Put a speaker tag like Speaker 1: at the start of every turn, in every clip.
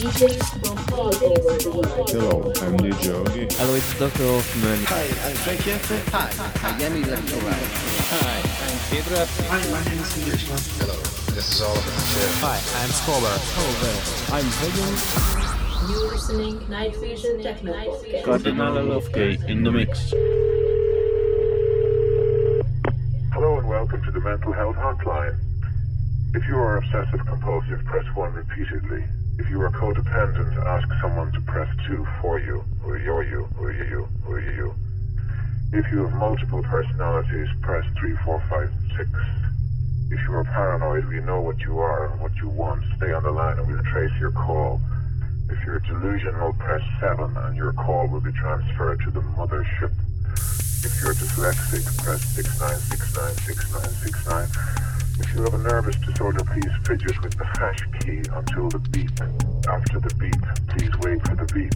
Speaker 1: Hello, I'm DJ Ogi.
Speaker 2: Hello, it's Dr. Hoffman.
Speaker 3: Hi, I'm Frank. Hi, I'm Yanni Lectorai.
Speaker 2: Hi, I'm Pedro.
Speaker 4: Hi, my name is.
Speaker 5: Hello, this is Oliver.
Speaker 2: Hi, I'm Scholar. I'm Hagen.
Speaker 6: You're listening Night Vision Techno Podcast.
Speaker 2: Kardinal Lowkey in the mix.
Speaker 7: Hello and welcome to the Mental Health Hotline. If you are obsessive compulsive, press 1 repeatedly. If you are codependent, ask someone to press 2 for you. Who are you? Are you? Are you? If you have multiple personalities, press 3, 4, 5, 6. If you are paranoid, we know what you are and what you want. Stay on the line and we'll trace your call. If you're delusional, press 7 and your call will be transferred to the mothership. If you're dyslexic, press 69696969. If you have a nervous disorder, please fidget with the hash key until the beep. After the beep, please wait for the beep.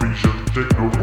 Speaker 8: Vision Techno